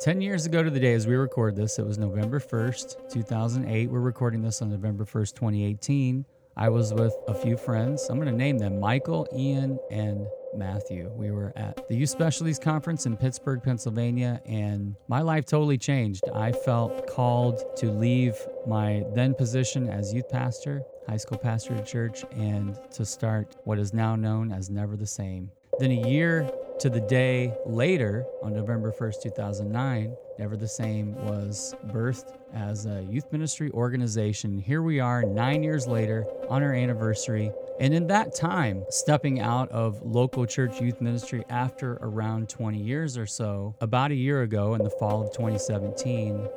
10 years ago to the day as we record this, it was November 1st, 2008. We're recording this on November 1st, 2018. I was with a few friends. I'm going to name them Michael, Ian, and Matthew. We were at the Youth Specialties Conference in Pittsburgh, Pennsylvania, and my life totally changed. I felt called to leave my then position as youth pastor, high school pastor at church, and to start what is now known as Never the Same. Then a year to the day later, on November 1st, 2009, Never the Same was birthed as a youth ministry organization. Here we are, nine years later, on our anniversary. And in that time, stepping out of local church youth ministry after around 20 years or so, about a year ago in the fall of 2017,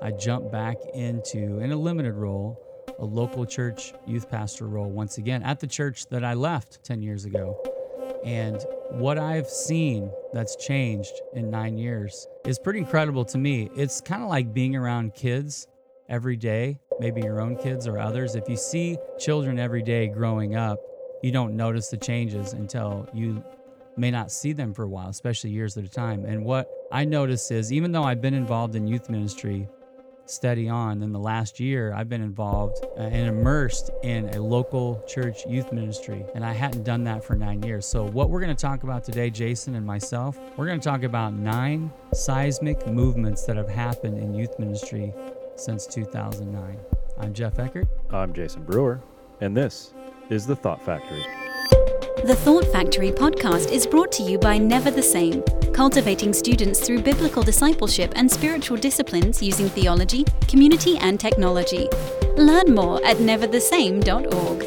I jumped back into, in a limited role, a local church youth pastor role once again at the church that I left 10 years ago. And what I've seen that's changed in nine years is pretty incredible to me. It's kind of like being around kids every day, maybe your own kids or others. If you see children every day growing up, you don't notice the changes until you may not see them for a while, especially years at a time. And what I notice is even though I've been involved in youth ministry steady on. In the last year, I've been involved uh, and immersed in a local church youth ministry, and I hadn't done that for nine years. So, what we're going to talk about today, Jason and myself, we're going to talk about nine seismic movements that have happened in youth ministry since 2009. I'm Jeff Eckert. I'm Jason Brewer, and this is The Thought Factory. The Thought Factory podcast is brought to you by Never the Same, cultivating students through biblical discipleship and spiritual disciplines using theology, community, and technology. Learn more at neverthesame.org.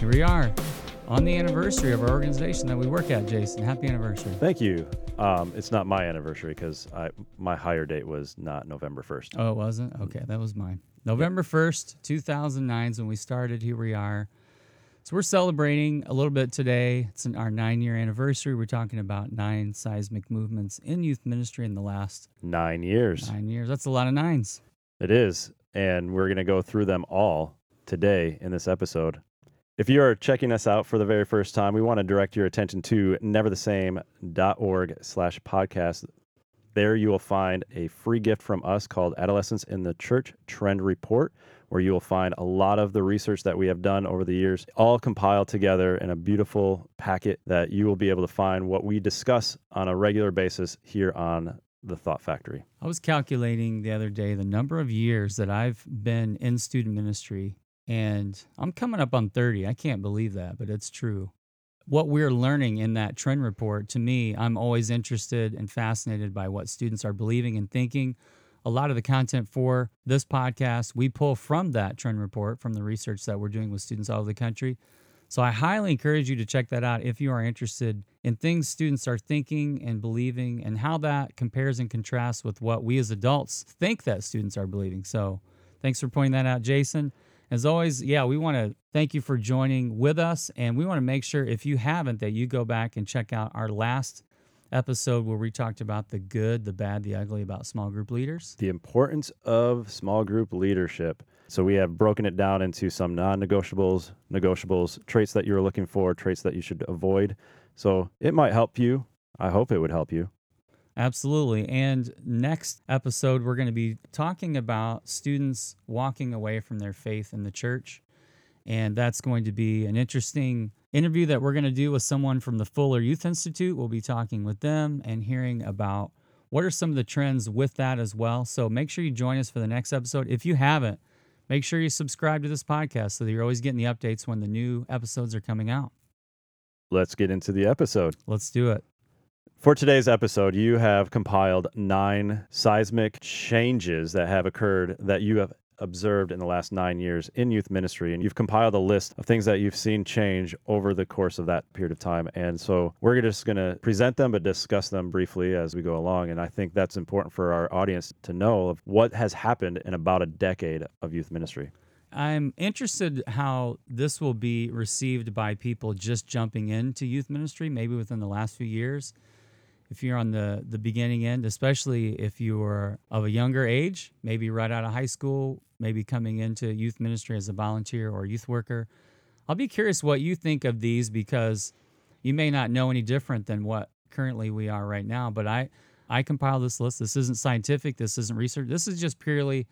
Here we are on the anniversary of our organization that we work at, Jason. Happy anniversary. Thank you. Um, it's not my anniversary because my hire date was not November 1st. Oh, it wasn't? Okay, that was mine. November 1st, 2009 is when we started. Here we are. So we're celebrating a little bit today. It's our nine year anniversary. We're talking about nine seismic movements in youth ministry in the last nine years. Nine years. That's a lot of nines. It is. And we're going to go through them all today in this episode. If you are checking us out for the very first time, we want to direct your attention to neverthesame.org slash podcast. There you will find a free gift from us called Adolescence in the Church Trend Report, where you will find a lot of the research that we have done over the years, all compiled together in a beautiful packet that you will be able to find what we discuss on a regular basis here on the Thought Factory. I was calculating the other day the number of years that I've been in student ministry, and I'm coming up on 30. I can't believe that, but it's true what we're learning in that trend report, to me, I'm always interested and fascinated by what students are believing and thinking. A lot of the content for this podcast, we pull from that trend report from the research that we're doing with students all over the country. So I highly encourage you to check that out if you are interested in things students are thinking and believing and how that compares and contrasts with what we as adults think that students are believing. So thanks for pointing that out, Jason. As always, yeah, we want to thank you for joining with us. And we want to make sure, if you haven't, that you go back and check out our last episode where we talked about the good, the bad, the ugly about small group leaders. The importance of small group leadership. So we have broken it down into some non negotiables, negotiables, traits that you're looking for, traits that you should avoid. So it might help you. I hope it would help you. Absolutely. And next episode, we're going to be talking about students walking away from their faith in the church. And that's going to be an interesting interview that we're going to do with someone from the Fuller Youth Institute. We'll be talking with them and hearing about what are some of the trends with that as well. So make sure you join us for the next episode. If you haven't, make sure you subscribe to this podcast so that you're always getting the updates when the new episodes are coming out. Let's get into the episode. Let's do it. For today's episode, you have compiled nine seismic changes that have occurred that you have observed in the last nine years in youth ministry. And you've compiled a list of things that you've seen change over the course of that period of time. And so we're just going to present them, but discuss them briefly as we go along. And I think that's important for our audience to know of what has happened in about a decade of youth ministry. I'm interested how this will be received by people just jumping into youth ministry, maybe within the last few years if you're on the the beginning end, especially if you're of a younger age, maybe right out of high school, maybe coming into youth ministry as a volunteer or youth worker. I'll be curious what you think of these because you may not know any different than what currently we are right now, but I I compiled this list. This isn't scientific, this isn't research. This is just purely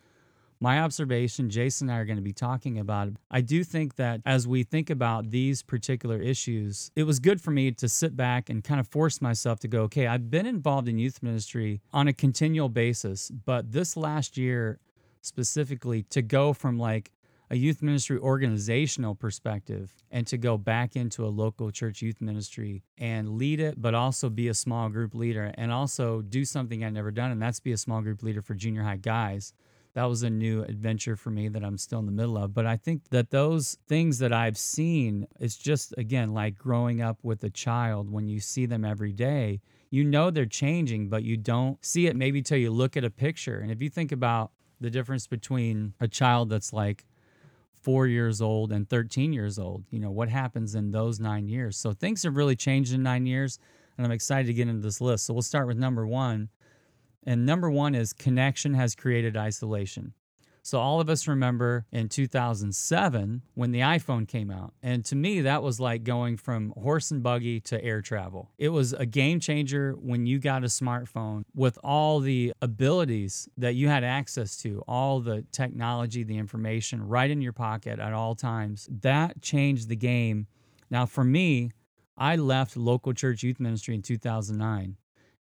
my observation, Jason and I are going to be talking about. I do think that as we think about these particular issues, it was good for me to sit back and kind of force myself to go, okay, I've been involved in youth ministry on a continual basis, but this last year specifically, to go from like a youth ministry organizational perspective and to go back into a local church youth ministry and lead it, but also be a small group leader and also do something I've never done, and that's be a small group leader for junior high guys that was a new adventure for me that I'm still in the middle of. But I think that those things that I've seen, it's just, again, like growing up with a child when you see them every day. You know they're changing, but you don't see it maybe till you look at a picture. And if you think about the difference between a child that's like four years old and 13 years old, you know, what happens in those nine years? So things have really changed in nine years. And I'm excited to get into this list. So we'll start with number one and number one is connection has created isolation. So all of us remember in 2007 when the iPhone came out. And to me, that was like going from horse and buggy to air travel. It was a game changer when you got a smartphone with all the abilities that you had access to, all the technology, the information right in your pocket at all times. That changed the game. Now, for me, I left local church youth ministry in 2009.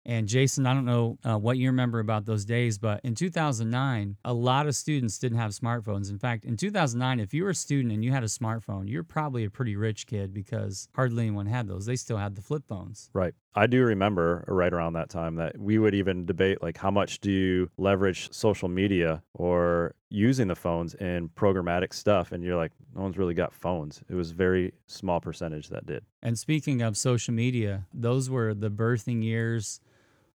And Jason, I don't know uh, what you remember about those days, but in 2009, a lot of students didn't have smartphones. In fact, in 2009, if you were a student and you had a smartphone, you're probably a pretty rich kid because hardly anyone had those. They still had the flip phones. Right. I do remember right around that time that we would even debate like how much do you leverage social media or using the phones in programmatic stuff and you're like no one's really got phones. It was very small percentage that did. And speaking of social media, those were the birthing years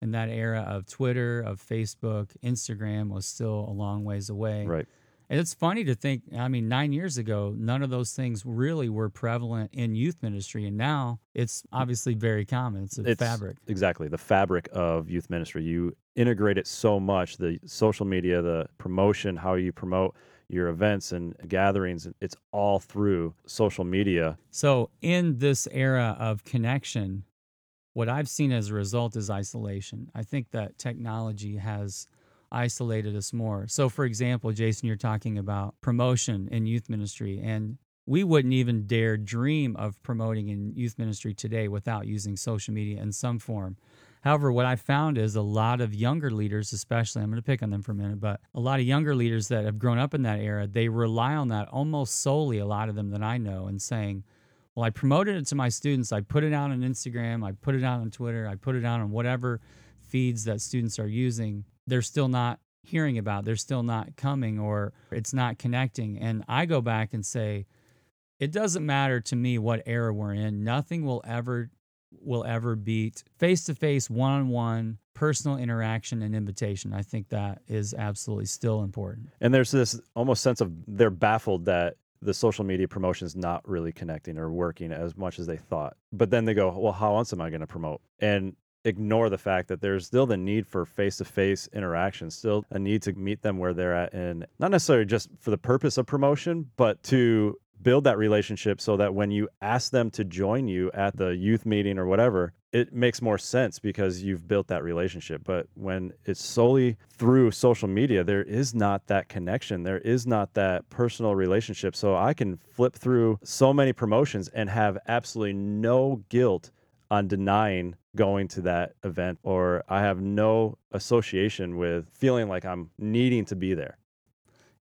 in that era of Twitter, of Facebook, Instagram was still a long ways away. Right. And it's funny to think, I mean, nine years ago, none of those things really were prevalent in youth ministry. And now it's obviously very common. It's a It's fabric. Exactly. The fabric of youth ministry. You integrate it so much the social media, the promotion, how you promote your events and gatherings, it's all through social media. So, in this era of connection, what I've seen as a result is isolation. I think that technology has isolated us more. So, for example, Jason, you're talking about promotion in youth ministry, and we wouldn't even dare dream of promoting in youth ministry today without using social media in some form. However, what I found is a lot of younger leaders, especially, I'm going to pick on them for a minute, but a lot of younger leaders that have grown up in that era, they rely on that almost solely, a lot of them that I know, and saying, well, I promoted it to my students. I put it out on Instagram. I put it out on Twitter. I put it out on whatever feeds that students are using. They're still not hearing about. They're still not coming or it's not connecting. And I go back and say, it doesn't matter to me what era we're in. Nothing will ever will ever beat face to face, one on one, personal interaction and invitation. I think that is absolutely still important. And there's this almost sense of they're baffled that the social media promotion is not really connecting or working as much as they thought. But then they go, well, how else am I going to promote? And ignore the fact that there's still the need for face-to-face interaction still a need to meet them where they're at and not necessarily just for the purpose of promotion but to build that relationship so that when you ask them to join you at the youth meeting or whatever, it makes more sense because you've built that relationship. But when it's solely through social media, there is not that connection. There is not that personal relationship. So I can flip through so many promotions and have absolutely no guilt on denying going to that event, or I have no association with feeling like I'm needing to be there.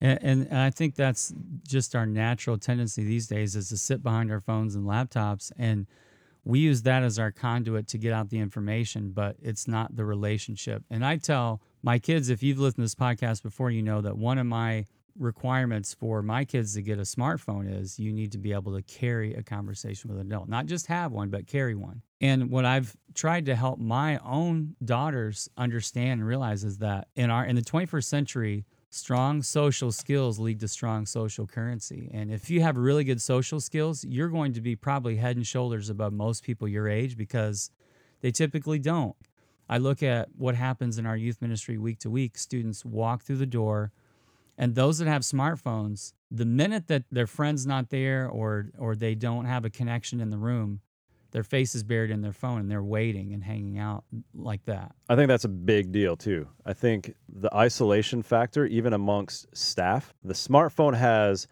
And, and, I think that's just our natural tendency these days is to sit behind our phones and laptops and we use that as our conduit to get out the information, but it's not the relationship. And I tell my kids, if you've listened to this podcast before, you know that one of my requirements for my kids to get a smartphone is you need to be able to carry a conversation with an adult, not just have one, but carry one. And what I've tried to help my own daughters understand and realize is that in our in the 21st century, strong social skills lead to strong social currency. And if you have really good social skills, you're going to be probably head and shoulders above most people your age because they typically don't. I look at what happens in our youth ministry week to week. Students walk through the door, and those that have smartphones, the minute that their friend's not there or or they don't have a connection in the room, their face is buried in their phone and they're waiting and hanging out like that. I think that's a big deal too. I think the isolation factor, even amongst staff, the smartphone has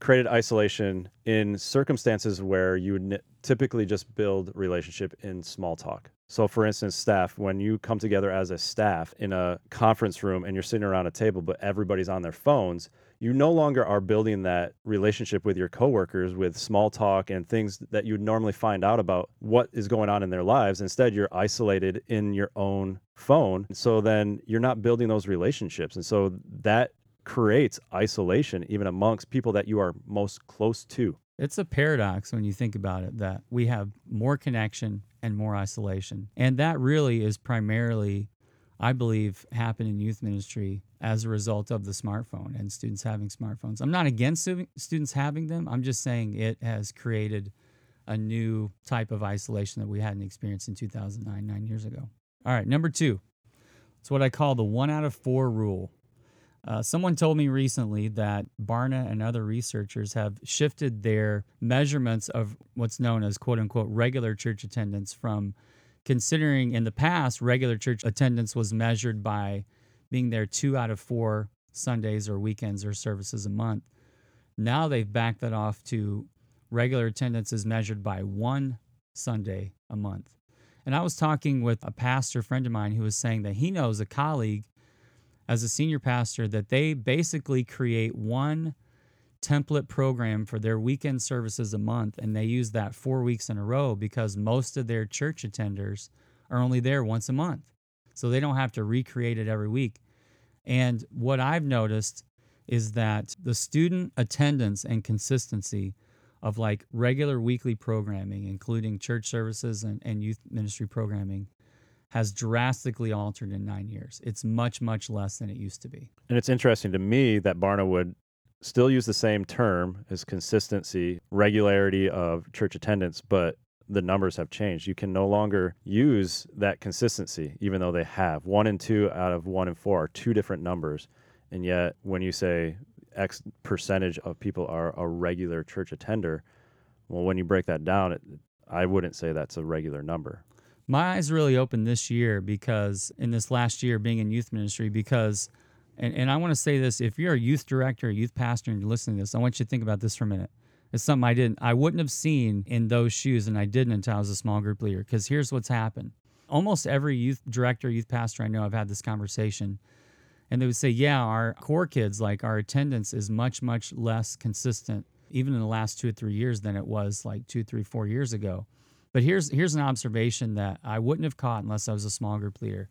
created isolation in circumstances where you would typically just build relationship in small talk. So, for instance, staff, when you come together as a staff in a conference room and you're sitting around a table, but everybody's on their phones, you no longer are building that relationship with your coworkers with small talk and things that you would normally find out about what is going on in their lives. Instead, you're isolated in your own phone. So then you're not building those relationships. And so that creates isolation even amongst people that you are most close to. It's a paradox when you think about it that we have more connection and more isolation. And that really is primarily, I believe, happen in youth ministry as a result of the smartphone and students having smartphones. I'm not against students having them, I'm just saying it has created a new type of isolation that we hadn't experienced in 2009, nine years ago. All right, number two. It's what I call the one out of four rule. Uh, someone told me recently that Barna and other researchers have shifted their measurements of what's known as quote unquote regular church attendance from considering in the past regular church attendance was measured by being there two out of four Sundays or weekends or services a month. Now they've backed that off to regular attendance is measured by one Sunday a month. And I was talking with a pastor friend of mine who was saying that he knows a colleague as a senior pastor that they basically create one template program for their weekend services a month and they use that four weeks in a row because most of their church attenders are only there once a month so they don't have to recreate it every week and what i've noticed is that the student attendance and consistency of like regular weekly programming including church services and, and youth ministry programming has drastically altered in nine years. It's much, much less than it used to be. And it's interesting to me that Barna would still use the same term as consistency, regularity of church attendance, but the numbers have changed. You can no longer use that consistency, even though they have. One and two out of one and four are two different numbers. And yet, when you say X percentage of people are a regular church attender, well, when you break that down, it, I wouldn't say that's a regular number my eyes really opened this year because in this last year being in youth ministry because and, and i want to say this if you're a youth director a youth pastor and you're listening to this i want you to think about this for a minute. It's something i didn't i wouldn't have seen in those shoes and i didn't until i was a small group leader because here's what's happened. Almost every youth director youth pastor i know i've had this conversation and they would say yeah our core kids like our attendance is much much less consistent even in the last two or three years than it was like two three four years ago. But here's here's an observation that I wouldn't have caught unless I was a small group leader.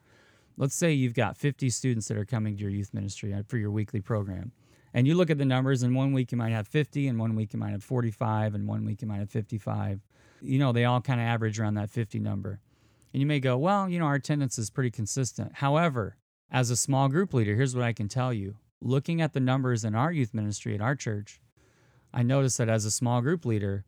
Let's say you've got 50 students that are coming to your youth ministry uh, for your weekly program. And you look at the numbers, and one week you might have 50, and one week you might have 45, and one week you might have 55. You know, they all kind of average around that 50 number. And you may go, well, you know, our attendance is pretty consistent. However, as a small group leader, here's what I can tell you. Looking at the numbers in our youth ministry at our church, I noticed that as a small group leader,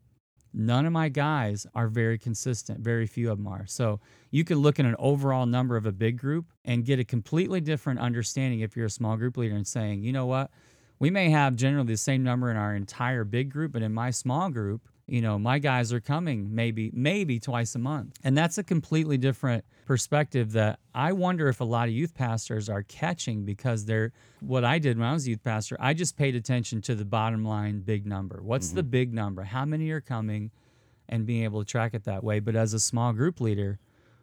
none of my guys are very consistent. Very few of them are. So you could look at an overall number of a big group and get a completely different understanding if you're a small group leader and saying, you know what, we may have generally the same number in our entire big group, but in my small group, you know, my guys are coming maybe maybe twice a month. And that's a completely different perspective that I wonder if a lot of youth pastors are catching because they're what I did when I was a youth pastor, I just paid attention to the bottom line big number. What's mm-hmm. the big number? How many are coming and being able to track it that way. But as a small group leader,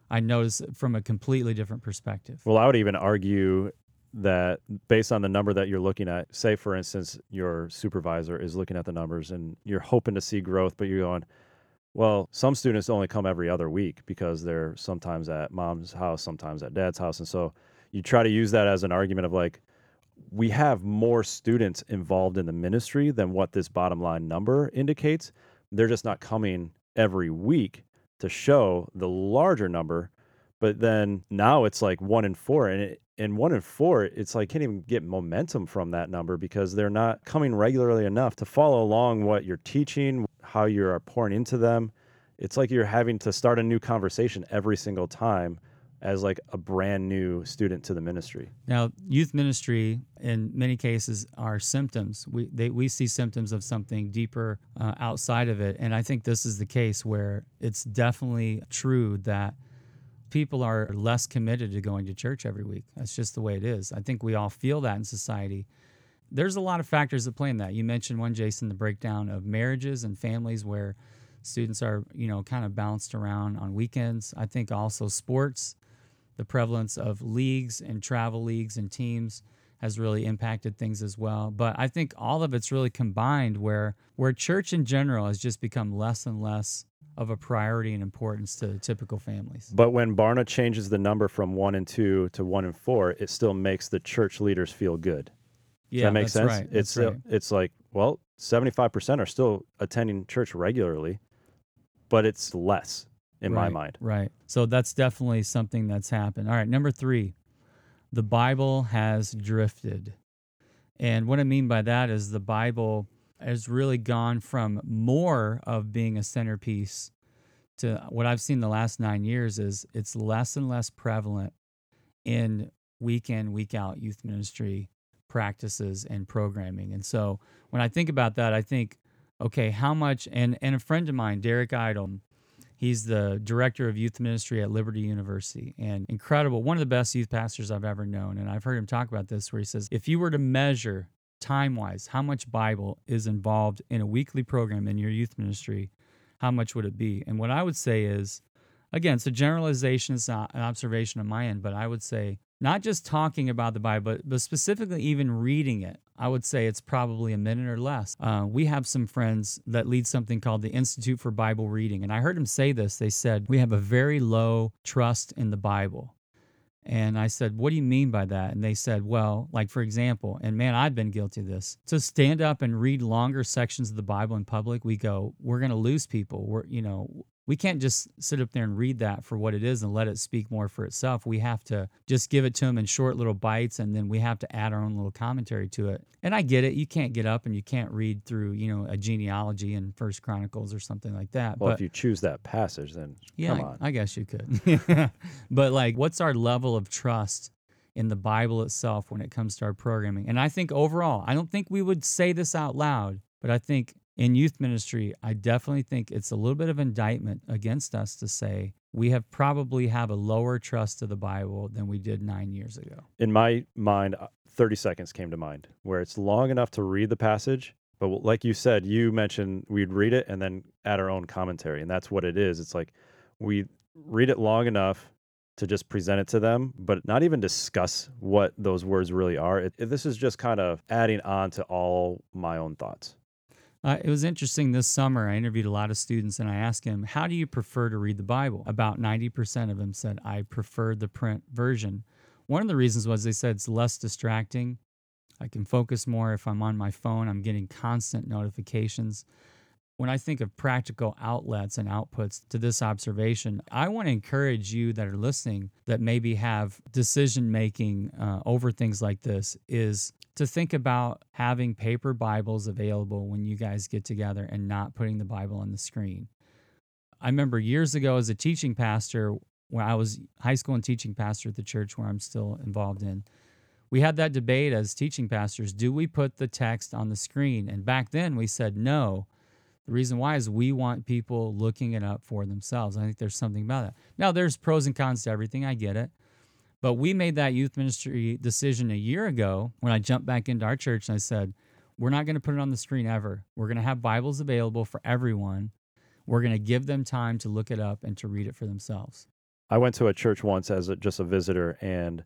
I notice from a completely different perspective. Well, I would even argue that based on the number that you're looking at, say for instance, your supervisor is looking at the numbers and you're hoping to see growth, but you're going, well, some students only come every other week because they're sometimes at mom's house, sometimes at dad's house. And so you try to use that as an argument of like, we have more students involved in the ministry than what this bottom line number indicates. They're just not coming every week to show the larger number. But then now it's like one in four, and it, and one in four, it's like can't even get momentum from that number because they're not coming regularly enough to follow along what you're teaching, how you're pouring into them. It's like you're having to start a new conversation every single time as like a brand new student to the ministry. Now, youth ministry in many cases are symptoms. We they, we see symptoms of something deeper uh, outside of it, and I think this is the case where it's definitely true that people are less committed to going to church every week. That's just the way it is. I think we all feel that in society. There's a lot of factors that play in that. You mentioned one, Jason, the breakdown of marriages and families where students are, you know, kind of bounced around on weekends. I think also sports, the prevalence of leagues and travel leagues and teams has really impacted things as well. But I think all of it's really combined where where church in general has just become less and less of a priority and importance to typical families. But when Barna changes the number from one and two to one and four, it still makes the church leaders feel good. Does Yeah, that makes sense? right. It's right. it's like well, seventy five percent are still attending church regularly, but it's less in my mind. Right. So that's definitely something that's happened. All right, number three, the Bible has drifted. And what I mean by that is the Bible has really gone from more of being a centerpiece to what I've seen the last nine years is it's less and less prevalent in week in, week out youth ministry practices and programming. And so when I think about that, I think, okay, how much and and a friend of mine, Derek Idle, He's the director of youth ministry at Liberty University and incredible, one of the best youth pastors I've ever known. And I've heard him talk about this where he says, if you were to measure time wise how much Bible is involved in a weekly program in your youth ministry, how much would it be? And what I would say is, again, it's a generalization, it's not an observation on my end, but I would say not just talking about the Bible, but, but specifically even reading it. I would say it's probably a minute or less. Uh, we have some friends that lead something called the Institute for Bible Reading. And I heard them say this. They said, We have a very low trust in the Bible. And I said, What do you mean by that? And they said, Well, like for example, and man, I've been guilty of this. To stand up and read longer sections of the Bible in public, we go, We're going to lose people. We're, you know, we can't just sit up there and read that for what it is and let it speak more for itself. We have to just give it to them in short little bites and then we have to add our own little commentary to it. And I get it. You can't get up and you can't read through, you know, a genealogy in First Chronicles or something like that. Well, but if you choose that passage, then yeah, come I- I guess you could. but like, what's our level of trust in the Bible itself when it comes to our programming? And I think overall, I don't think we would say this out loud, but I think in youth ministry, I definitely think it's a little bit of indictment against us to say we have probably have a lower trust of the Bible than we did nine years ago. in my mind, uh, 30 seconds came to mind where it's long enough to read the passage. But like you said, you mentioned we'd read it and then add our own commentary. And that's what it is. It's like we read it long enough to just present it to them, but not even discuss what those words really are. It, this is just kind of adding on to all my own thoughts. Uh, it was interesting this summer. I interviewed a lot of students and I asked them, How do you prefer to read the Bible? About 90% of them said, I prefer the print version. One of the reasons was they said it's less distracting. I can focus more if I'm on my phone, I'm getting constant notifications. When I think of practical outlets and outputs to this observation, I want to encourage you that are listening that maybe have decision making uh, over things like this is to think about having paper Bibles available when you guys get together and not putting the Bible on the screen. I remember years ago as a teaching pastor, when I was high school and teaching pastor at the church where I'm still involved in, we had that debate as teaching pastors do we put the text on the screen? And back then we said no. The reason why is we want people looking it up for themselves. I think there's something about that. Now, there's pros and cons to everything. I get it. But we made that youth ministry decision a year ago when I jumped back into our church and I said, we're not going to put it on the screen ever. We're going to have Bibles available for everyone. We're going to give them time to look it up and to read it for themselves. I went to a church once as a, just a visitor, and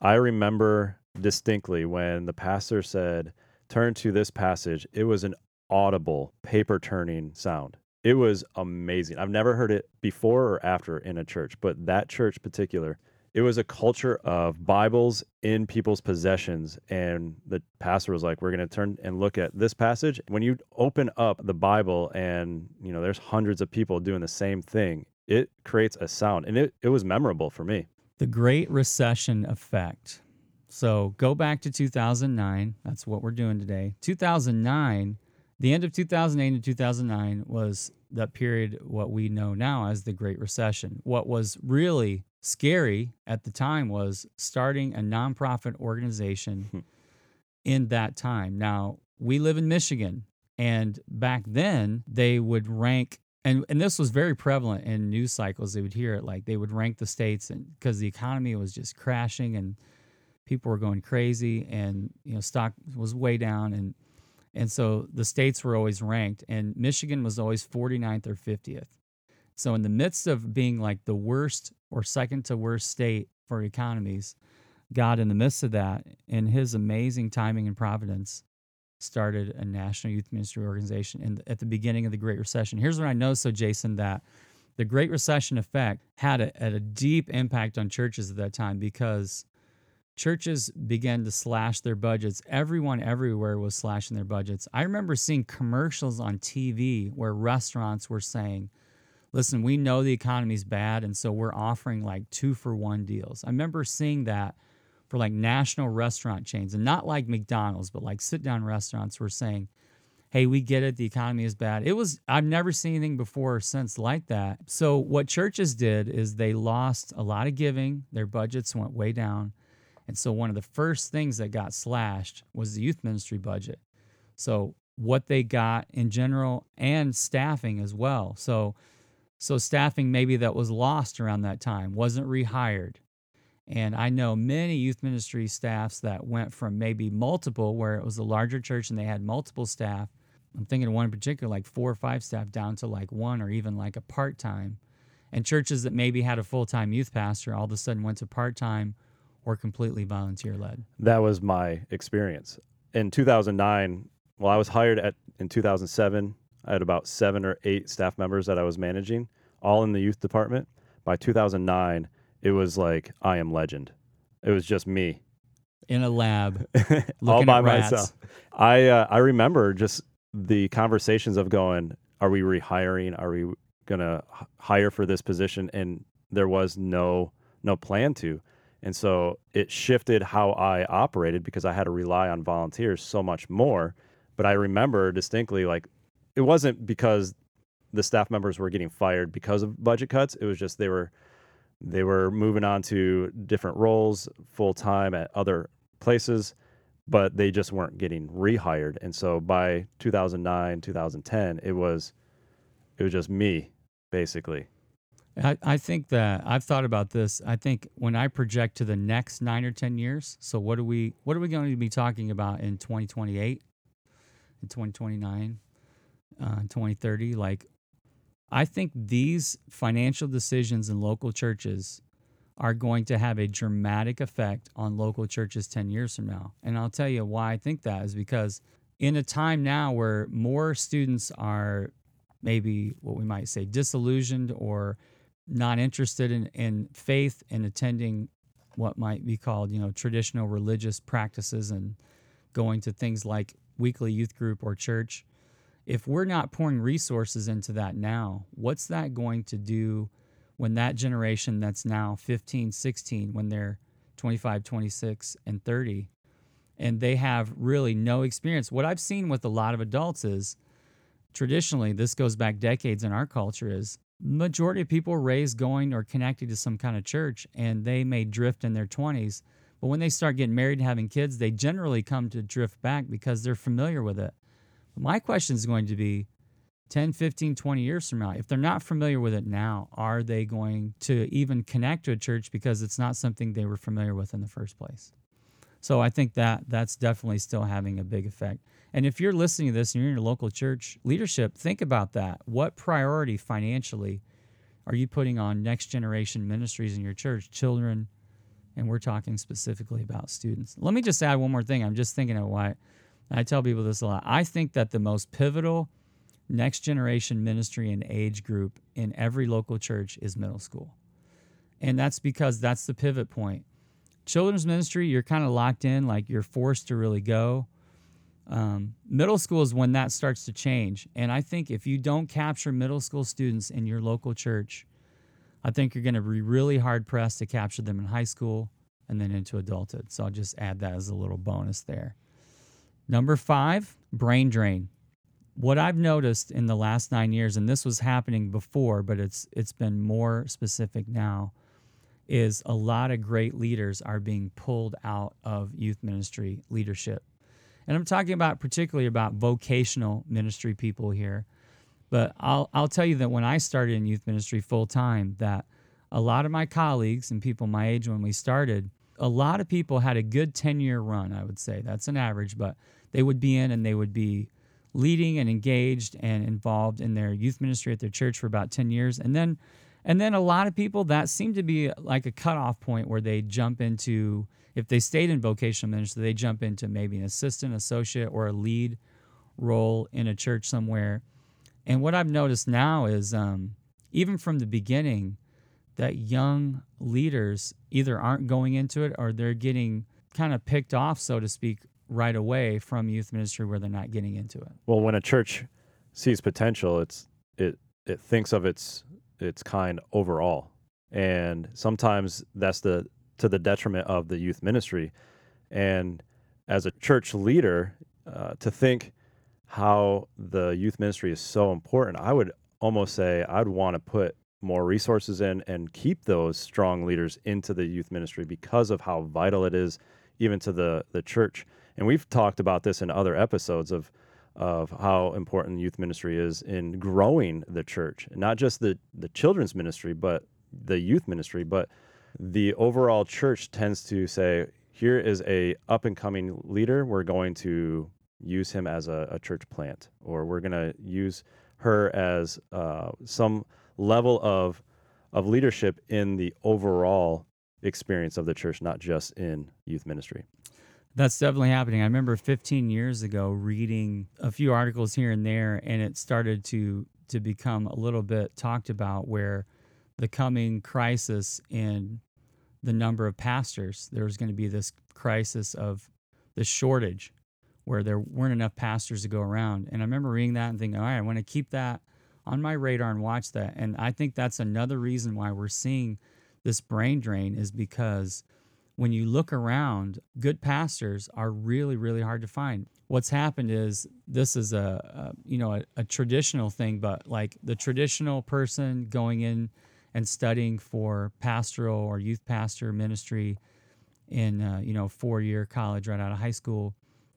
I remember distinctly when the pastor said, Turn to this passage. It was an audible paper turning sound. It was amazing. I've never heard it before or after in a church, but that church particular, it was a culture of Bibles in people's possessions. And the pastor was like, We're going to turn and look at this passage. When you open up the Bible and, you know, there's hundreds of people doing the same thing, it creates a sound. And it, it was memorable for me. The Great Recession Effect. So go back to 2009. That's what we're doing today. 2009 the end of 2008 and 2009 was that period what we know now as the Great Recession. What was really scary at the time was starting a nonprofit organization Hmm. in that time. Now, we live in Michigan, and back then they would rank and and this was very prevalent in news cycles. They would hear it like they would rank the states and because the economy was just crashing and people were going crazy and you know stock was way down and and so the states were always ranked and Michigan was always 49th or 50th. So in the midst of being like the worst or second to worst state for economies, God in the midst of that in his amazing timing and providence started a national youth ministry organization in, at the beginning of the Great Recession. Here's what I know so Jason that the Great Recession effect had a, had a deep impact on churches at that time because churches began to slash their budgets. Everyone everywhere was slashing their budgets. I remember seeing commercials on TV where restaurants were saying, listen, we know the economy's bad, and so we're offering like two for one deals. I remember seeing that for like national restaurant chains, and not like McDonald's, but like sit down restaurants were saying, hey, we get it, the economy is bad. It was, I've never seen anything before or since like that. So, what churches did is they lost a lot of giving, their budgets went way down. And so, one of the first things that got slashed was the youth ministry budget. So, what they got in general and staffing as well. So, so staffing maybe that was lost around that time wasn't rehired. And I know many youth ministry staffs that went from maybe multiple, where it was a larger church and they had multiple staff. I'm thinking of one in particular, like four or five staff, down to like one or even like a part time. And churches that maybe had a full time youth pastor all of a sudden went to part time or completely volunteer led. That was my experience. In 2009, well, I was hired at in 2007. I had about seven or eight staff members that I was managing, all in the youth department. By 2009, it was like I am legend. It was just me, In a lab, all looking by myself. I uh, I remember just the conversations of going, are we rehiring? Are we gonna hire for this position? And there was no no plan to, and so it shifted how I operated because I had to rely on volunteers so much more. But I remember distinctly, like it wasn't because the staff members were getting fired because of budget cuts. It was just they were they were moving on to different roles full time at other places but they just weren't getting rehired. And so by 2009, 2010, it was it was just me basically. I, I think that I've thought about this. I think when I project to the next nine or ten years, so what are we what are we going to be talking about in 2028, in 2029, uh, 2030? Like, I think these financial decisions in local churches are going to have a dramatic effect on local churches 10 years from now. And I'll tell you why I think that is because in a time now where more students are maybe what we might say disillusioned or not interested in, in faith and attending what might be called, you know, traditional religious practices and going to things like weekly youth group or church. If we're not pouring resources into that now, what's that going to do when that generation that's now 15, 16, when they're 25, 26, and 30, and they have really no experience? What I've seen with a lot of adults is traditionally, this goes back decades in our culture, is majority of people raised going or connected to some kind of church and they may drift in their 20s but when they start getting married and having kids they generally come to drift back because they're familiar with it my question is going to be 10 15 20 years from now if they're not familiar with it now are they going to even connect to a church because it's not something they were familiar with in the first place so i think that that's definitely still having a big effect and if you're listening to this and you're in your local church leadership, think about that. What priority financially are you putting on next generation ministries in your church, children? And we're talking specifically about students. Let me just add one more thing. I'm just thinking of why I tell people this a lot. I think that the most pivotal next generation ministry and age group in every local church is middle school. And that's because that's the pivot point. Children's ministry, you're kind of locked in, like you're forced to really go. Um, middle school is when that starts to change. And I think if you don't capture middle school students in your local church, I think you're going to be really hard pressed to capture them in high school and then into adulthood. So I'll just add that as a little bonus there. Number five, brain drain. what I've noticed in the last nine years, and this was happening before, but it's it's been more specific now, is a lot of great leaders are being pulled out of youth ministry leadership. And I'm talking about particularly about vocational ministry people here. But I'll I'll tell you that when I started in youth ministry full time, that a lot of my colleagues and people my age when we started, a lot of people had a good 10 year run, I would say. That's an average, but they would be in and they would be leading and engaged and involved in their youth ministry at their church for about 10 years. And then and then a lot of people that seemed to be like a cutoff point where they jump into if they stayed in vocational ministry, they jump into maybe an assistant, associate, or a lead role in a church somewhere. And what I've noticed now is um, even from the beginning, that young leaders either aren't going into it or they're getting kind of picked off, so to speak, right away from youth ministry where they're not getting into it. Well, when a church sees potential, it's it it thinks of its its kind overall, and sometimes that's the to the detriment of the youth ministry. And as a church leader, uh, to think how the youth ministry is so important, I would almost say I'd want to put more resources in and keep those strong leaders into the youth ministry because of how vital it is even to the the church and we've talked about this in other episodes of of how important youth ministry is in growing the church, not just the the children's ministry, but the youth ministry. But the overall church tends to say, here is a up and coming leader. We're going to use him as a, a church plant, or we're going to use her as uh, some level of of leadership in the overall experience of the church, not just in youth ministry. That's definitely happening. I remember 15 years ago reading a few articles here and there, and it started to to become a little bit talked about where the coming crisis in the number of pastors, there was going to be this crisis of the shortage where there weren't enough pastors to go around. And I remember reading that and thinking, all right, I want to keep that on my radar and watch that. And I think that's another reason why we're seeing this brain drain is because – when you look around, good pastors are really, really hard to find. What's happened is this is a, a you know a, a, traditional thing, but like the traditional person going in and studying for pastoral or youth pastor ministry in uh, you know four year college right out of high school,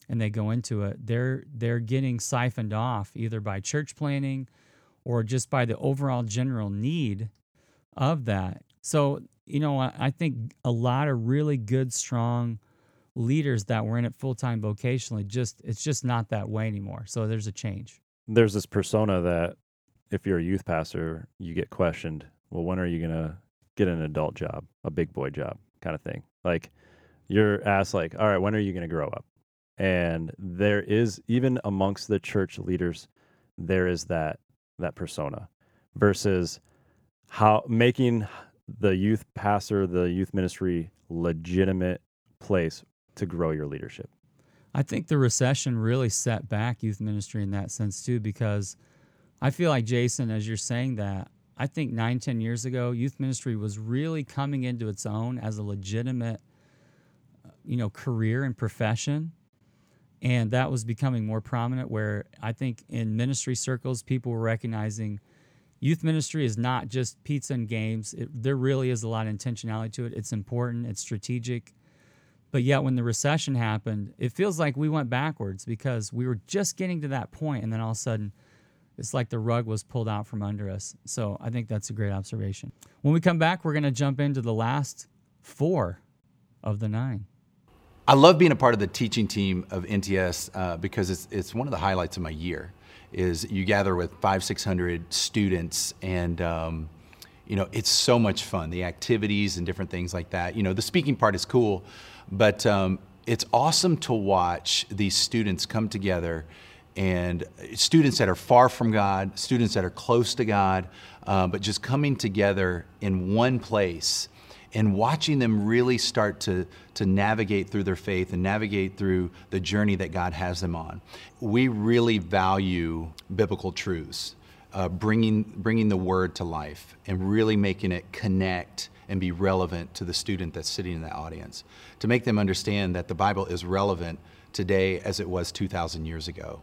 and they go into it, they're they're getting siphoned off either by church planting or just by the overall general need of that. So you know, I, I think a lot of really good, strong leaders that were in it full time vocationally just it's just not that way anymore. So there's a change. There's this persona that if you're a youth pastor, you get questioned. Well, when are you gonna get an adult job, a big boy job, kind of thing? Like you're asked, like, all right, when are you gonna grow up? And there is even amongst the church leaders, there is that that persona versus how making the youth pastor, the youth ministry, legitimate place to grow your leadership? I think the recession really set back youth ministry in that sense too, because I feel like Jason, as you're saying that, I think nine, ten years ago, youth ministry was really coming into its own as a legitimate, uh, you know, career and profession. And that was becoming more prominent where I think in ministry circles, people were recognizing – youth ministry is not just pizza and games. It, there really is a lot of intentionality to it. It's important, it's strategic. But yet, when the recession happened, it feels like we went backwards because we were just getting to that point, and then all of a sudden, it's like the rug was pulled out from under us. So I think that's a great observation. When we come back, we're going to jump into the last four of the nine. I love being a part of the teaching team of NTS uh, because it's, it's one of the highlights of my year is you gather with five, 600 students and, um, you know, it's so much fun, the activities and different things like that. You know, the speaking part is cool, but um, it's awesome to watch these students come together and students that are far from God, students that are close to God, uh, but just coming together in one place and watching them really start to, to navigate through their faith and navigate through the journey that God has them on. We really value biblical truths, uh, bringing, bringing the word to life and really making it connect and be relevant to the student that's sitting in the audience, to make them understand that the Bible is relevant today as it was 2,000 years ago.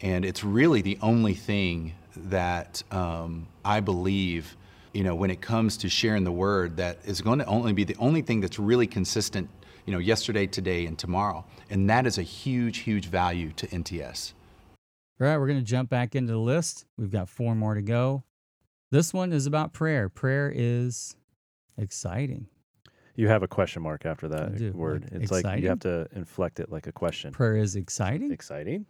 And it's really the only thing that um, I believe, you know, when it comes to sharing the word, that is going to only be the only thing that's really consistent, you know, yesterday, today, and tomorrow. And that is a huge, huge value to NTS. All right, we're going to jump back into the list. We've got four more to go. This one is about prayer. Prayer is exciting. You have a question mark after that word. Like, it's like you have to inflect it like a question. Prayer is exciting. Exciting?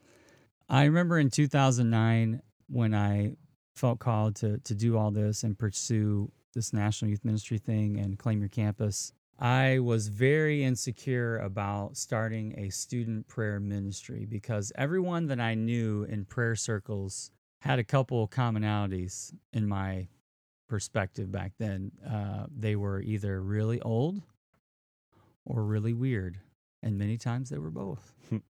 I remember in 2009 when I felt called to to do all this and pursue this national youth ministry thing and claim your campus. I was very insecure about starting a student prayer ministry because everyone that I knew in prayer circles had a couple of commonalities in my perspective back then. Uh, they were either really old or really weird, and many times they were both.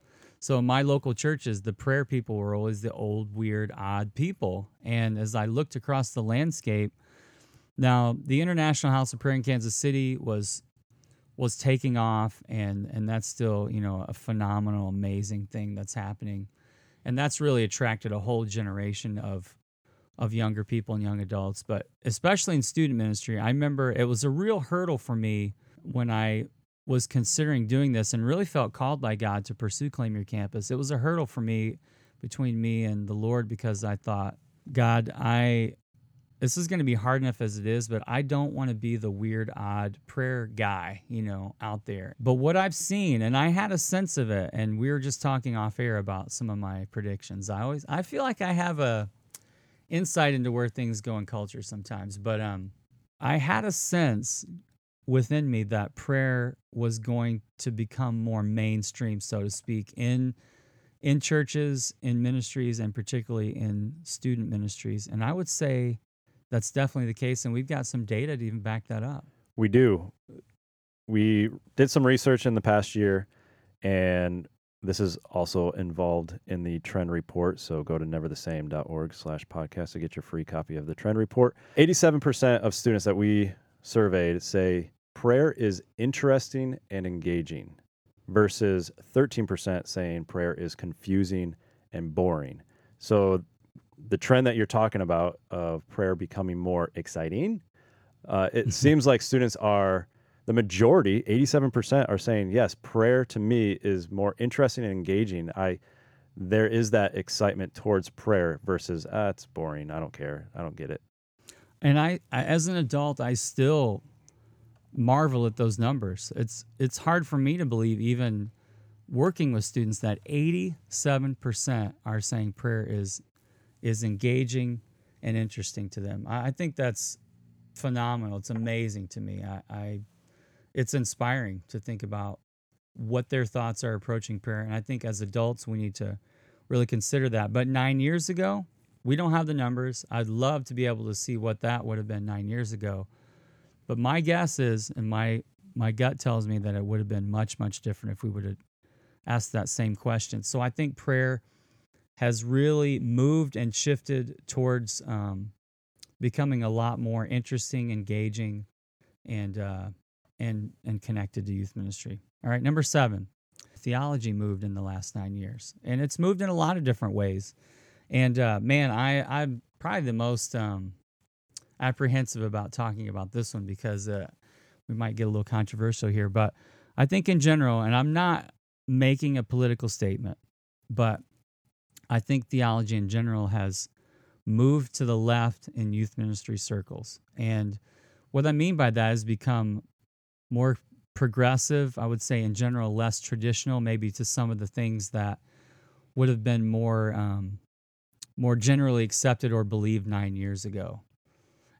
So in my local churches, the prayer people were always the old, weird, odd people. And as I looked across the landscape, now the International House of Prayer in Kansas City was was taking off and and that's still, you know, a phenomenal, amazing thing that's happening. And that's really attracted a whole generation of of younger people and young adults, but especially in student ministry. I remember it was a real hurdle for me when I was considering doing this and really felt called by God to pursue Claim Your Campus. It was a hurdle for me between me and the Lord because I thought, God, I this is going to be hard enough as it is, but I don't want to be the weird, odd prayer guy, you know, out there. But what I've seen, and I had a sense of it, and we were just talking off air about some of my predictions. I always, I feel like I have a insight into where things go in culture sometimes, but um, I had a sense within me that prayer was going to become more mainstream, so to speak, in in churches, in ministries, and particularly in student ministries. And I would say that's definitely the case, and we've got some data to even back that up. We do. We did some research in the past year, and this is also involved in the trend report. So go to neverthesame.org slash podcast to get your free copy of the trend report. 87% of students that we surveyed say prayer is interesting and engaging versus 13% saying prayer is confusing and boring. So the trend that you're talking about of prayer becoming more exciting, uh, it seems like students are the majority, 87% are saying yes, prayer to me is more interesting and engaging. I there is that excitement towards prayer versus ah, it's boring. I don't care. I don't get it. And I, I, as an adult, I still marvel at those numbers. It's it's hard for me to believe, even working with students, that 87% are saying prayer is is engaging and interesting to them. I, I think that's phenomenal. It's amazing to me. I, I it's inspiring to think about what their thoughts are approaching prayer. And I think as adults, we need to really consider that. But nine years ago, we don't have the numbers. I'd love to be able to see what that would have been nine years ago. But my guess is, and my my gut tells me that it would have been much much different if we would have asked that same question. So I think prayer has really moved and shifted towards um, becoming a lot more interesting, engaging, and uh, and and connected to youth ministry. All right, number seven, theology moved in the last nine years, and it's moved in a lot of different ways. And uh, man, I I'm probably the most um, apprehensive about talking about this one because uh, we might get a little controversial here. But I think in general, and I'm not making a political statement, but I think theology in general has moved to the left in youth ministry circles. And what I mean by that is become more progressive, I would say in general, less traditional, maybe to some of the things that would have been more um, more generally accepted or believed nine years ago.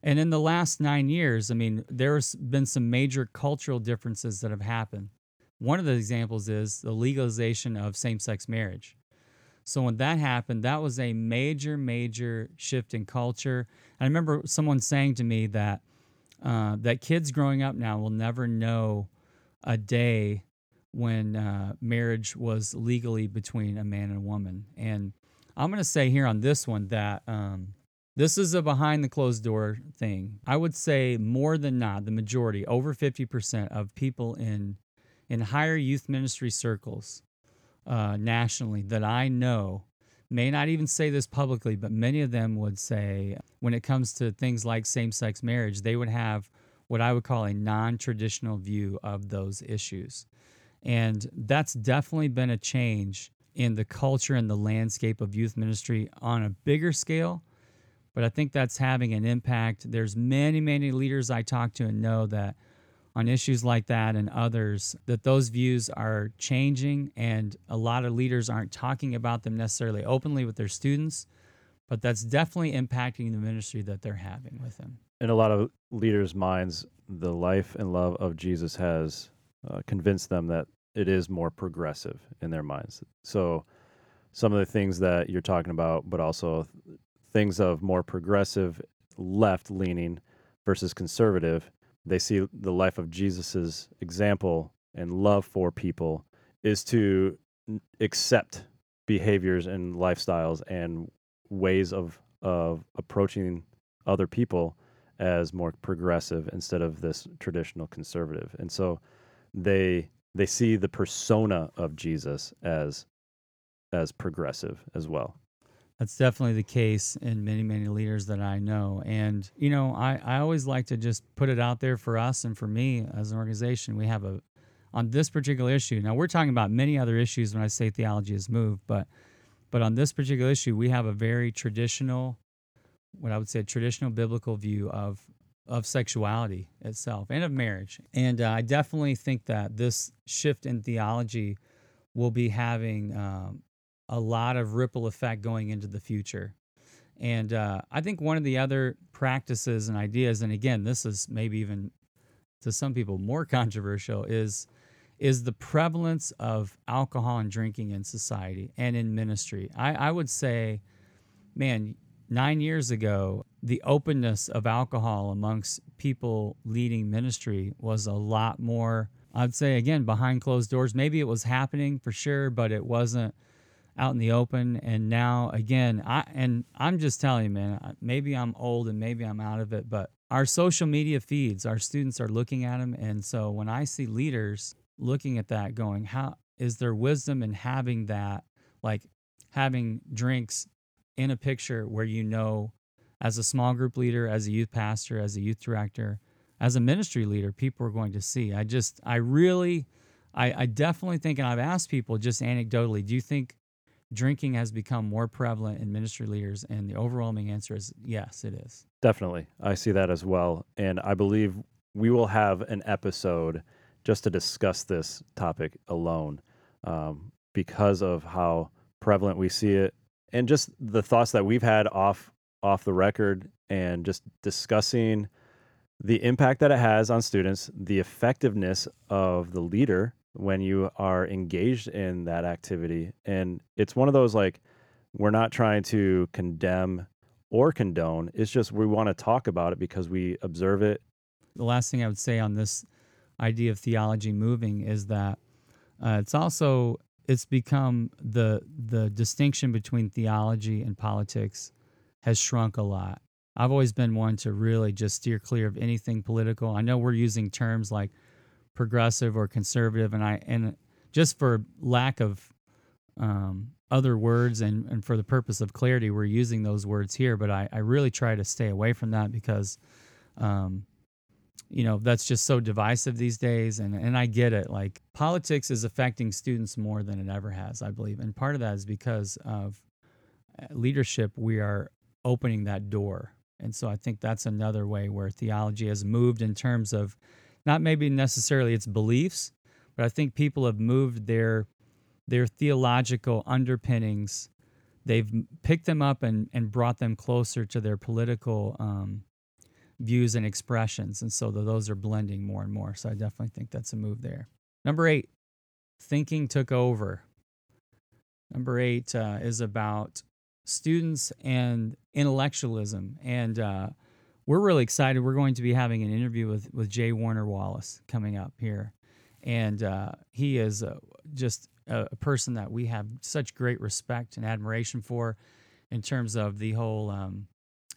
And in the last nine years, I mean, there's been some major cultural differences that have happened. One of the examples is the legalization of same sex marriage. So when that happened, that was a major, major shift in culture. And I remember someone saying to me that uh, that kids growing up now will never know a day when uh, marriage was legally between a man and a woman. And I'm going to say here on this one that um, this is a behind the closed door thing. I would say more than not, the majority, over 50% of people in in higher youth ministry circles uh, nationally that I know may not even say this publicly, but many of them would say when it comes to things like same sex marriage, they would have what I would call a non traditional view of those issues. And that's definitely been a change in the culture and the landscape of youth ministry on a bigger scale. But I think that's having an impact. There's many, many leaders I talk to and know that on issues like that and others that those views are changing and a lot of leaders aren't talking about them necessarily openly with their students but that's definitely impacting the ministry that they're having with them in a lot of leaders minds the life and love of jesus has uh, convinced them that it is more progressive in their minds so some of the things that you're talking about but also things of more progressive left leaning versus conservative they see the life of Jesus's example and love for people is to accept behaviors and lifestyles and ways of of approaching other people as more progressive instead of this traditional conservative. And so they they see the persona of Jesus as as progressive as well. That's definitely the case in many, many leaders that I know. And, you know, I, I always like to just put it out there for us and for me as an organization. We have a, on this particular issue, now we're talking about many other issues when I say theology has moved, but, but on this particular issue, we have a very traditional, what I would say, traditional biblical view of, of sexuality itself and of marriage. And uh, I definitely think that this shift in theology will be having um, a lot of ripple effect going into the future. And uh, I think one of the other practices and ideas, and again, this is maybe even to some people more controversial, is is the prevalence of alcohol and drinking in society and in ministry. I, I would say, man, nine years ago, the openness of alcohol amongst people leading ministry was a lot more. I'd say again behind closed doors. Maybe it was happening for sure, but it wasn't out in the open and now again i and i'm just telling you man maybe i'm old and maybe i'm out of it but our social media feeds our students are looking at them and so when i see leaders looking at that going how is there wisdom in having that like having drinks in a picture where you know as a small group leader as a youth pastor as a youth director as a ministry leader people are going to see i just i really I, I definitely think and i've asked people just anecdotally do you think drinking has become more prevalent in ministry leaders? And the overwhelming answer is yes, it is. Definitely. I see that as well. And I believe we will have an episode just to discuss this topic alone um, because of how prevalent we see it and just the thoughts that we've had off off the record and just discussing the impact that it has on students, the effectiveness of the leader when you are engaged in that activity. And it's one of those like, we're not trying to condemn or condone. It's just we want to talk about it because we observe it. The last thing I would say on this idea of theology moving is that uh, it's also it's become the the distinction between theology and politics has shrunk a lot. I've always been one to really just steer clear of anything political. I know we're using terms like progressive or conservative, and I and just for lack of um, other words and, and for the purpose of clarity, we're using those words here. But I, I really try to stay away from that because, um, you know, that's just so divisive these days. And, and I get it. Like politics is affecting students more than it ever has, I believe. And part of that is because of uh, leadership, we are opening that door. And so I think that's another way where theology has moved in terms of not maybe necessarily its beliefs, but I think people have moved their their theological underpinnings. They've picked them up and, and brought them closer to their political um, views and expressions. And so those are blending more and more. So I definitely think that's a move there. Number eight, thinking took over. Number eight uh, is about students and intellectualism. And uh, we're really excited. We're going to be having an interview with with J. Warner Wallace coming up here, and uh, he is uh, just a, a, person that we have such great respect and admiration for, in terms of the whole um,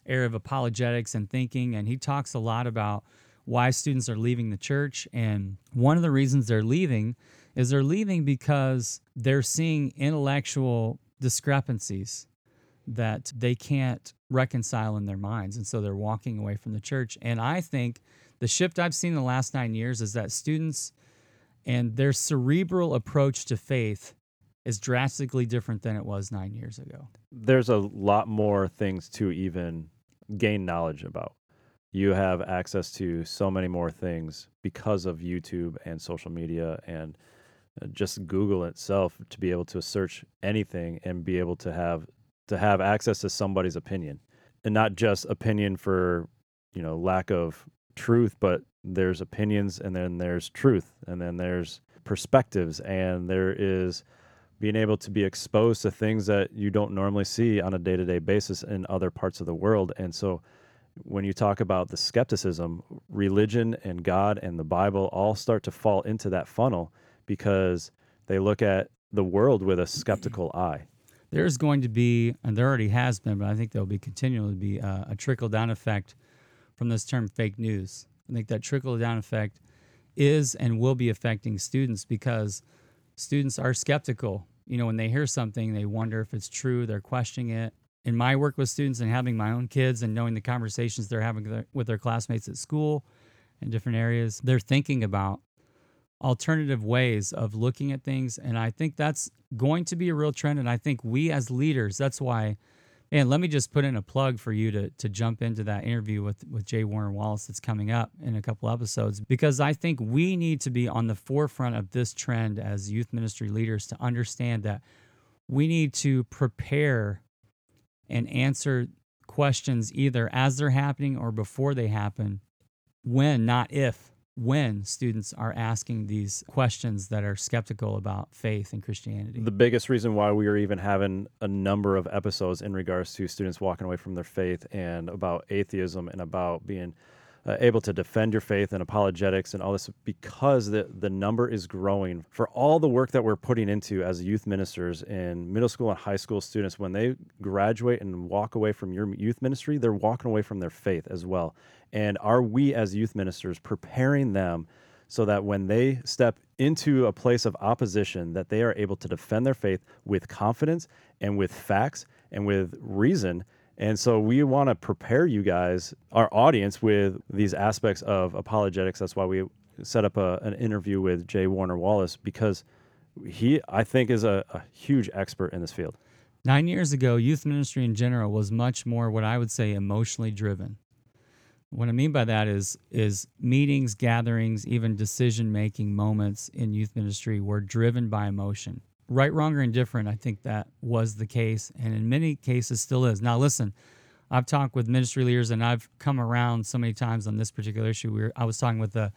area of apologetics and thinking. And he talks a lot about why students are leaving the church, and one of the reasons they're leaving is they're leaving because they're seeing intellectual discrepancies that they can't reconcile in their minds. And so they're walking away from the church. And I think the shift I've seen in the last nine years is that students and their cerebral approach to faith is drastically different than it was nine years ago. There's a lot more things to even gain knowledge about. You have access to so many more things because of YouTube and social media and uh, just Google itself to be able to search anything and be able to have to have access to somebody's opinion and not just opinion for you know lack of truth but there's opinions and then there's truth and then there's perspectives and there is being able to be exposed to things that you don't normally see on a day-to-day basis in other parts of the world and so when you talk about the skepticism religion and god and the bible all start to fall into that funnel because they look at the world with a skeptical eye there's going to be, and there already has been, but I think there'll be continually be uh, a trickle down effect from this term fake news. I think that trickle down effect is and will be affecting students because students are skeptical. You know, when they hear something, they wonder if it's true, they're questioning it. In my work with students and having my own kids and knowing the conversations they're having with their classmates at school in different areas, they're thinking about alternative ways of looking at things. And I think that's going to be a real trend. And I think we as leaders, that's why, and let me just put in a plug for you to, to jump into that interview with, with J. Warner Wallace that's coming up in a couple episodes, because I think we need to be on the forefront of this trend as youth ministry leaders to understand that we need to prepare and answer questions either as they're happening or before they happen when, not if when students are asking these questions that are skeptical about faith and Christianity. The biggest reason why we are even having a number of episodes in regards to students walking away from their faith and about atheism and about being uh, able to defend your faith and apologetics and all this because the, the number is growing. For all the work that we're putting into as youth ministers in middle school and high school students when they graduate and walk away from your youth ministry they're walking away from their faith as well. And are we as youth ministers preparing them so that when they step into a place of opposition that they are able to defend their faith with confidence and with facts and with reason and so we want to prepare you guys, our audience, with these aspects of apologetics. That's why we set up a, an interview with J. Warner Wallace because he, I think, is a, a huge expert in this field. Nine years ago, youth ministry in general was much more what I would say emotionally driven. What I mean by that is is meetings, gatherings, even decision making moments in youth ministry were driven by emotion right, wrong, or indifferent, I think that was the case, and in many cases still is. Now, listen, I've talked with ministry leaders, and I've come around so many times on this particular issue. We were, I was talking with a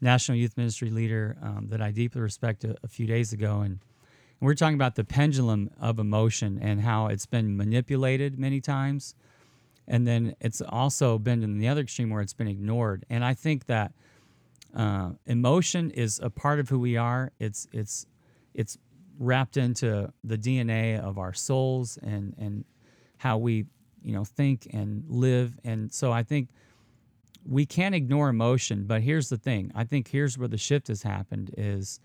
national youth ministry leader um, that I deeply respect a, a few days ago, and, and we're talking about the pendulum of emotion and how it's been manipulated many times, and then it's also been in the other extreme where it's been ignored. And I think that uh, emotion is a part of who we are. It's it's it's wrapped into the DNA of our souls and and how we you know think and live and so I think we can't ignore emotion but here's the thing I think here's where the shift has happened is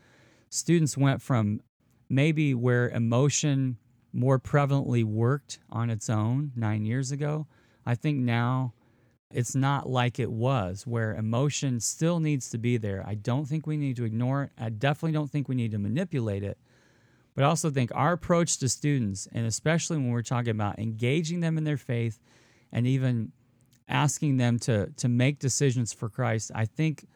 students went from maybe where emotion more prevalently worked on its own 9 years ago I think now it's not like it was where emotion still needs to be there. I don't think we need to ignore it. I definitely don't think we need to manipulate it but I also think our approach to students, and especially when we're talking about engaging them in their faith and even asking them to, to make decisions for Christ, I think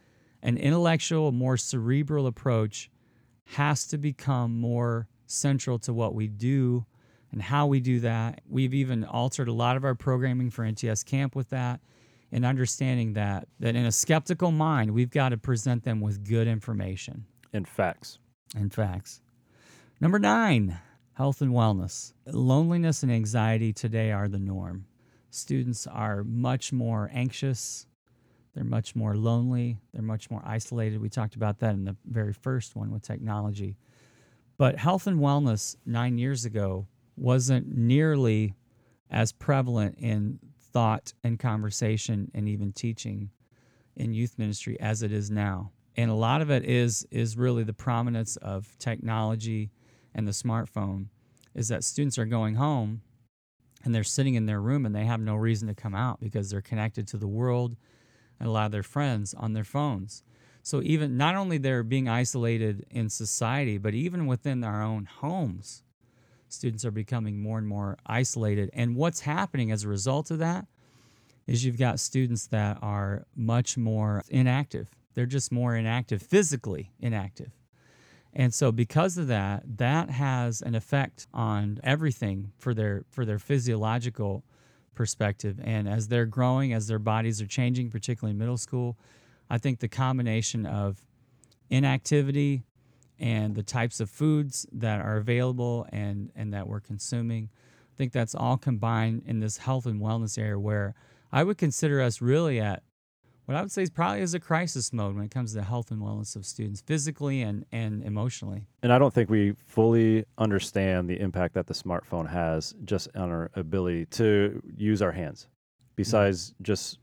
an intellectual, more cerebral approach has to become more central to what we do and how we do that. We've even altered a lot of our programming for NTS Camp with that and understanding that that in a skeptical mind, we've got to present them with good information and facts. And facts. Number nine, health and wellness. Loneliness and anxiety today are the norm. Students are much more anxious. They're much more lonely. They're much more isolated. We talked about that in the very first one with technology. But health and wellness nine years ago wasn't nearly as prevalent in thought and conversation and even teaching in youth ministry as it is now. And a lot of it is is really the prominence of technology and the smartphone is that students are going home and they're sitting in their room and they have no reason to come out because they're connected to the world and a lot of their friends on their phones. So even not only they're being isolated in society, but even within our own homes, students are becoming more and more isolated. And what's happening as a result of that is you've got students that are much more inactive. They're just more inactive, physically inactive. And so because of that, that has an effect on everything for their for their physiological perspective. And as they're growing, as their bodies are changing, particularly in middle school, I think the combination of inactivity and the types of foods that are available and, and that we're consuming, I think that's all combined in this health and wellness area where I would consider us really at what I would say is probably is a crisis mode when it comes to the health and wellness of students, physically and, and emotionally. And I don't think we fully understand the impact that the smartphone has just on our ability to use our hands, besides just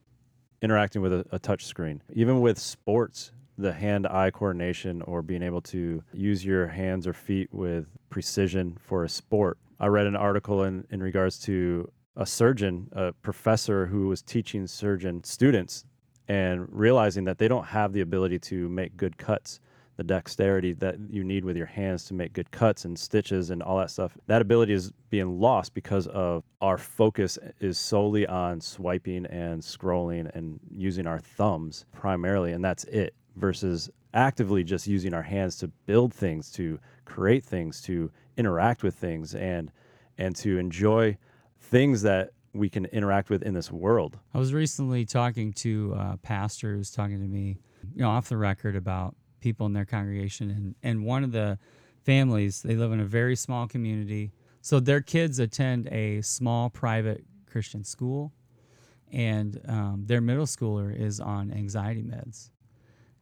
interacting with a, a touch screen. Even with sports, the hand eye coordination or being able to use your hands or feet with precision for a sport. I read an article in, in regards to a surgeon, a professor who was teaching surgeon students and realizing that they don't have the ability to make good cuts the dexterity that you need with your hands to make good cuts and stitches and all that stuff that ability is being lost because of our focus is solely on swiping and scrolling and using our thumbs primarily and that's it versus actively just using our hands to build things to create things to interact with things and and to enjoy things that we can interact with in this world. I was recently talking to a pastor who's talking to me, you know, off the record about people in their congregation, and and one of the families they live in a very small community, so their kids attend a small private Christian school, and um, their middle schooler is on anxiety meds.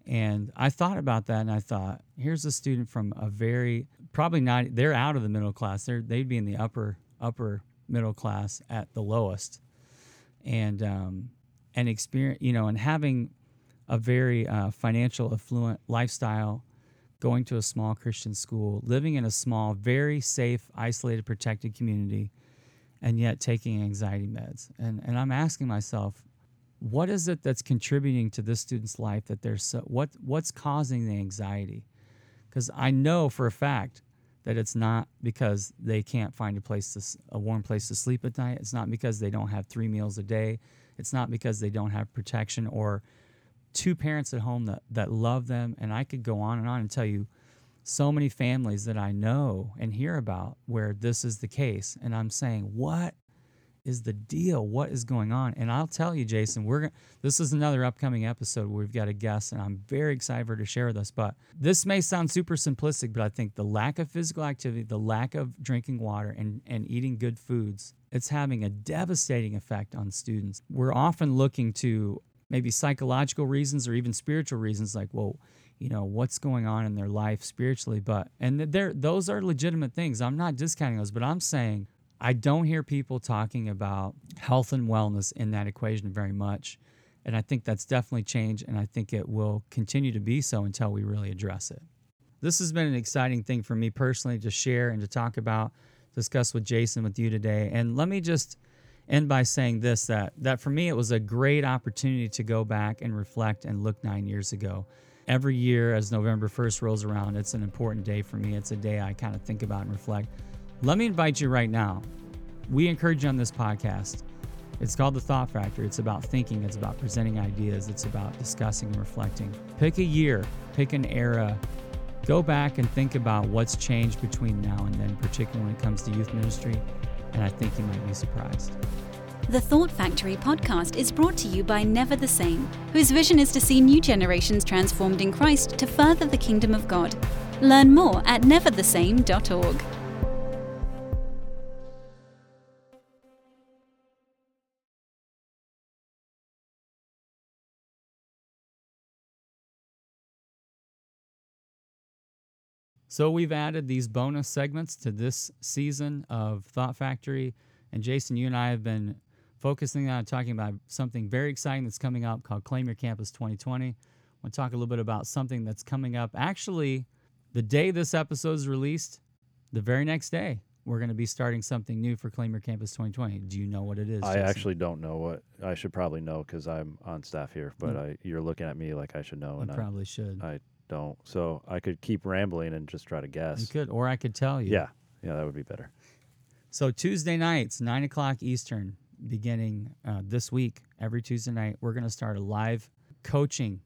And I thought about that, and I thought, here's a student from a very probably not. They're out of the middle class. They're they'd be in the upper upper middle class at the lowest, and um, and experience you know and having a very uh, financial affluent lifestyle, going to a small Christian school, living in a small, very safe, isolated, protected community, and yet taking anxiety meds. And and I'm asking myself, what is it that's contributing to this student's life that they're so what what's causing the anxiety? Because I know for a fact that it's not because they can't find a place to a warm place to sleep at night. It's not because they don't have three meals a day. It's not because they don't have protection or two parents at home that, that love them. And I could go on and on and tell you so many families that I know and hear about where this is the case. And I'm saying, what is the deal? What is going on? And I'll tell you, Jason, we're this is another upcoming episode where we've got a guest, and I'm very excited for her to share with us. But this may sound super simplistic, but I think the lack of physical activity, the lack of drinking water, and and eating good foods, it's having a devastating effect on students. We're often looking to maybe psychological reasons or even spiritual reasons, like, well, you know what's going on in their life spiritually but and there those are legitimate things i'm not discounting those but i'm saying I don't hear people talking about health and wellness in that equation very much. And I think that's definitely changed, and I think it will continue to be so until we really address it. This has been an exciting thing for me personally to share and to talk about, discuss with Jason, with you today. And let me just end by saying this that, that for me, it was a great opportunity to go back and reflect and look nine years ago. Every year, as November 1st rolls around, it's an important day for me. It's a day I kind of think about and reflect. Let me invite you right now. We encourage you on this podcast. It's called The Thought Factory. It's about thinking, it's about presenting ideas, it's about discussing and reflecting. Pick a year, pick an era. Go back and think about what's changed between now and then, particularly when it comes to youth ministry, and I think you might be surprised. The Thought Factory podcast is brought to you by Never the Same, whose vision is to see new generations transformed in Christ to further the kingdom of God. Learn more at neverthesame.org. So we've added these bonus segments to this season of Thought Factory. And Jason, you and I have been focusing on talking about something very exciting that's coming up called Claim Your Campus 2020. I want to talk a little bit about something that's coming up. Actually, the day this episode is released, the very next day, we're going to be starting something new for Claim Your Campus 2020. Do you know what it is? I Jason? actually don't know what I should probably know because I'm on staff here, but mm. I, you're looking at me like I should know, you and I, probably should. I don't. So I could keep rambling and just try to guess. you could, or I could tell you. Yeah, yeah, that would be better. So Tuesday nights, nine o'clock Eastern, beginning uh, this week, every Tuesday night, we're going to start a live coaching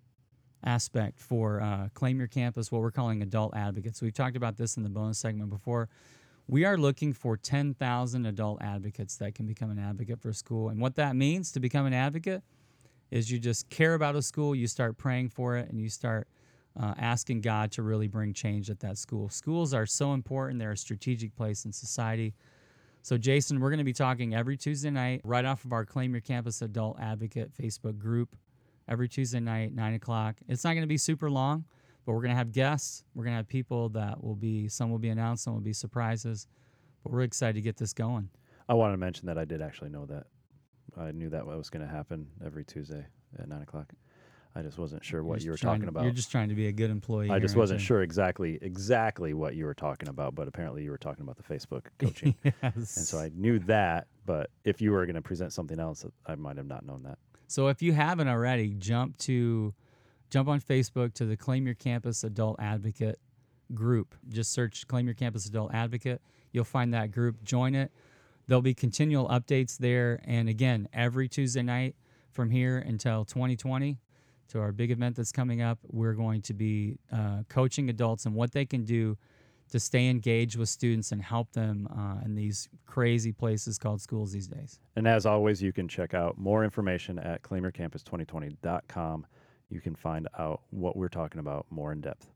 aspect for uh, Claim Your Campus, what we're calling adult advocates. We've talked about this in the bonus segment before. We are looking for 10,000 adult advocates that can become an advocate for school. And what that means to become an advocate is you just care about a school, you start praying for it, and you start uh, asking God to really bring change at that school. Schools are so important, they're a strategic place in society. So, Jason, we're going to be talking every Tuesday night right off of our Claim Your Campus Adult Advocate Facebook group every Tuesday night, 9 o'clock. It's not going to be super long, but we're going to have guests. We're going to have people that will be, some will be announced, some will be surprises. But we're excited to get this going. I wanted to mention that I did actually know that. I knew that was going to happen every Tuesday at nine o'clock. I just wasn't sure what You're were talking to- about. You're just trying to be a good employee. I just wasn't you? sure exactly exactly what you were talking about, but apparently you were talking about the Facebook coaching, yes. and so I knew that. But if you were going to present something else, I might have not known that. So if you haven't already, jump to jump on Facebook to the Claim Your Campus Adult Advocate group. Just search Claim Your Campus Adult Advocate. You'll find that group. Join it. There'll be continual updates there. And again, every Tuesday night from here until 2020 to our big event that's coming up, we're going to be uh, coaching adults and what they can do to stay engaged with students and help them uh, in these crazy places called schools these days. And as always, you can check out more information at claimyourcampus2020.com. You can find out what we're talking about more in depth.